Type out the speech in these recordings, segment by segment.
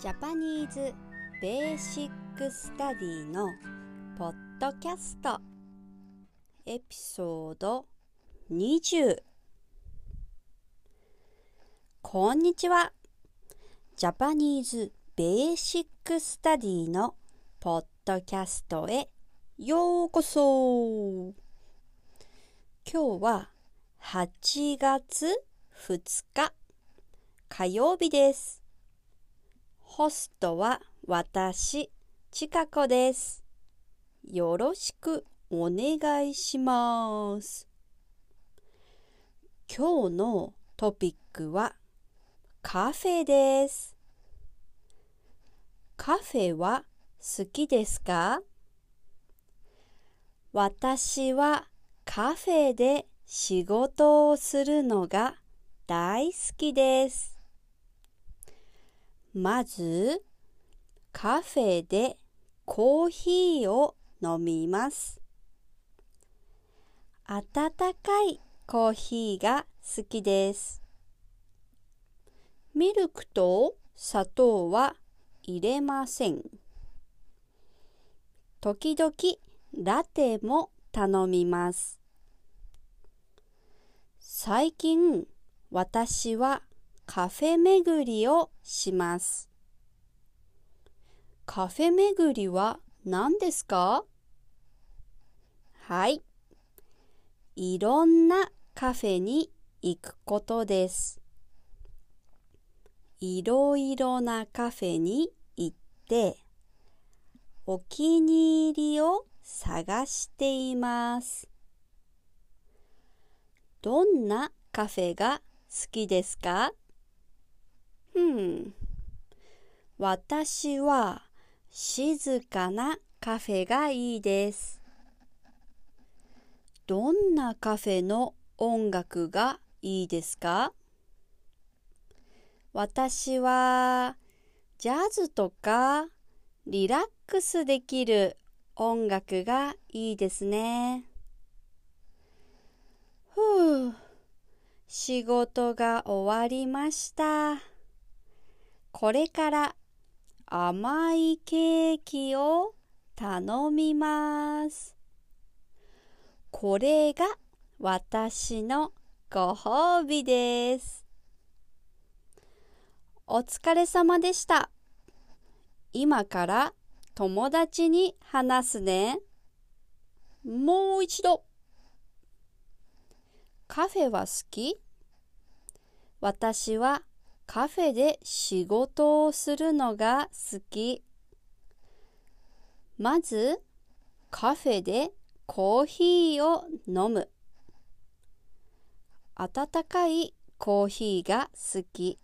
Japanese Basic Study のポッドキャスト。エピソード20こんにちは。 Japanese Basic Study のポッドキャストへようこそ。今日は8月2日。火曜日です。ホストは私、ちかこです。よろしくお願いします。今日のトピックはカフェです。カフェは好きですか？私はカフェで仕事をするのが大好きです。まず、カフェでコーヒーを飲みます。温かいコーヒーが好きです。ミルクと砂糖は入れません。時々ラテも頼みます。最近私はカフェ巡りをします。カフェ巡りは何ですか？はい。いろんなカフェに行くことです。いろいろなカフェに行ってお気に入りを探しています。どんなカフェが好きですか？うん。私は静かなカフェがいいです。どんなカフェの音楽がいいですか？私はジャズとかリラックスできる音楽がいいですね。ふう、仕事が終わりました。これから甘いケーキを頼みます。これが私のご褒美です。お疲れ様でした。今から友達に話すね。もう一度。カフェは好き？私はカフェで仕事をするのが好き。まず、カフェでコーヒーを飲む。温かいコーヒーが好き。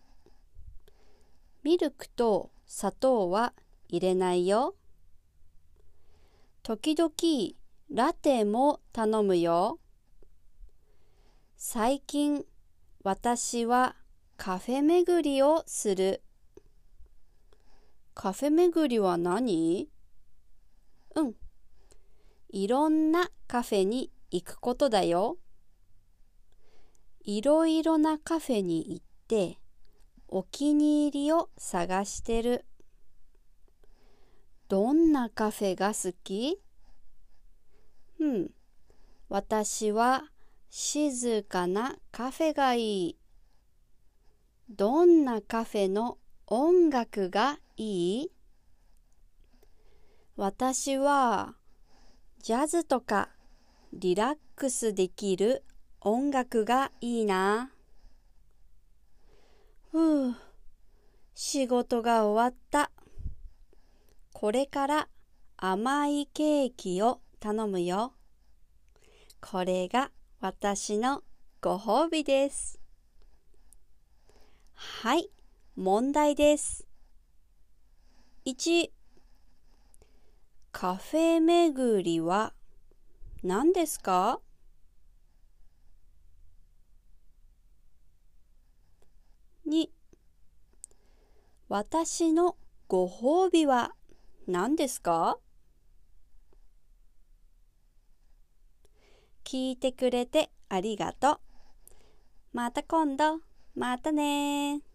ミルクと砂糖は入れないよ。時々ラテも頼むよ。最近私はカフェ巡りをする。カフェ巡りは何？うん。いろんなカフェに行くことだよ。いろいろなカフェに行ってお気に入りを探してる。どんなカフェが好き？うん。私は静かなカフェがいい。どんなカフェの音楽がいい？私はジャズとかリラックスできる音楽がいいな。ふう、仕事が終わった。これから甘いケーキを頼むよ。これが私のご褒美です。はい、問題です。1カフェ巡りは何ですか？2私のご褒美は何ですか？聞いてくれてありがとう。また今度。またね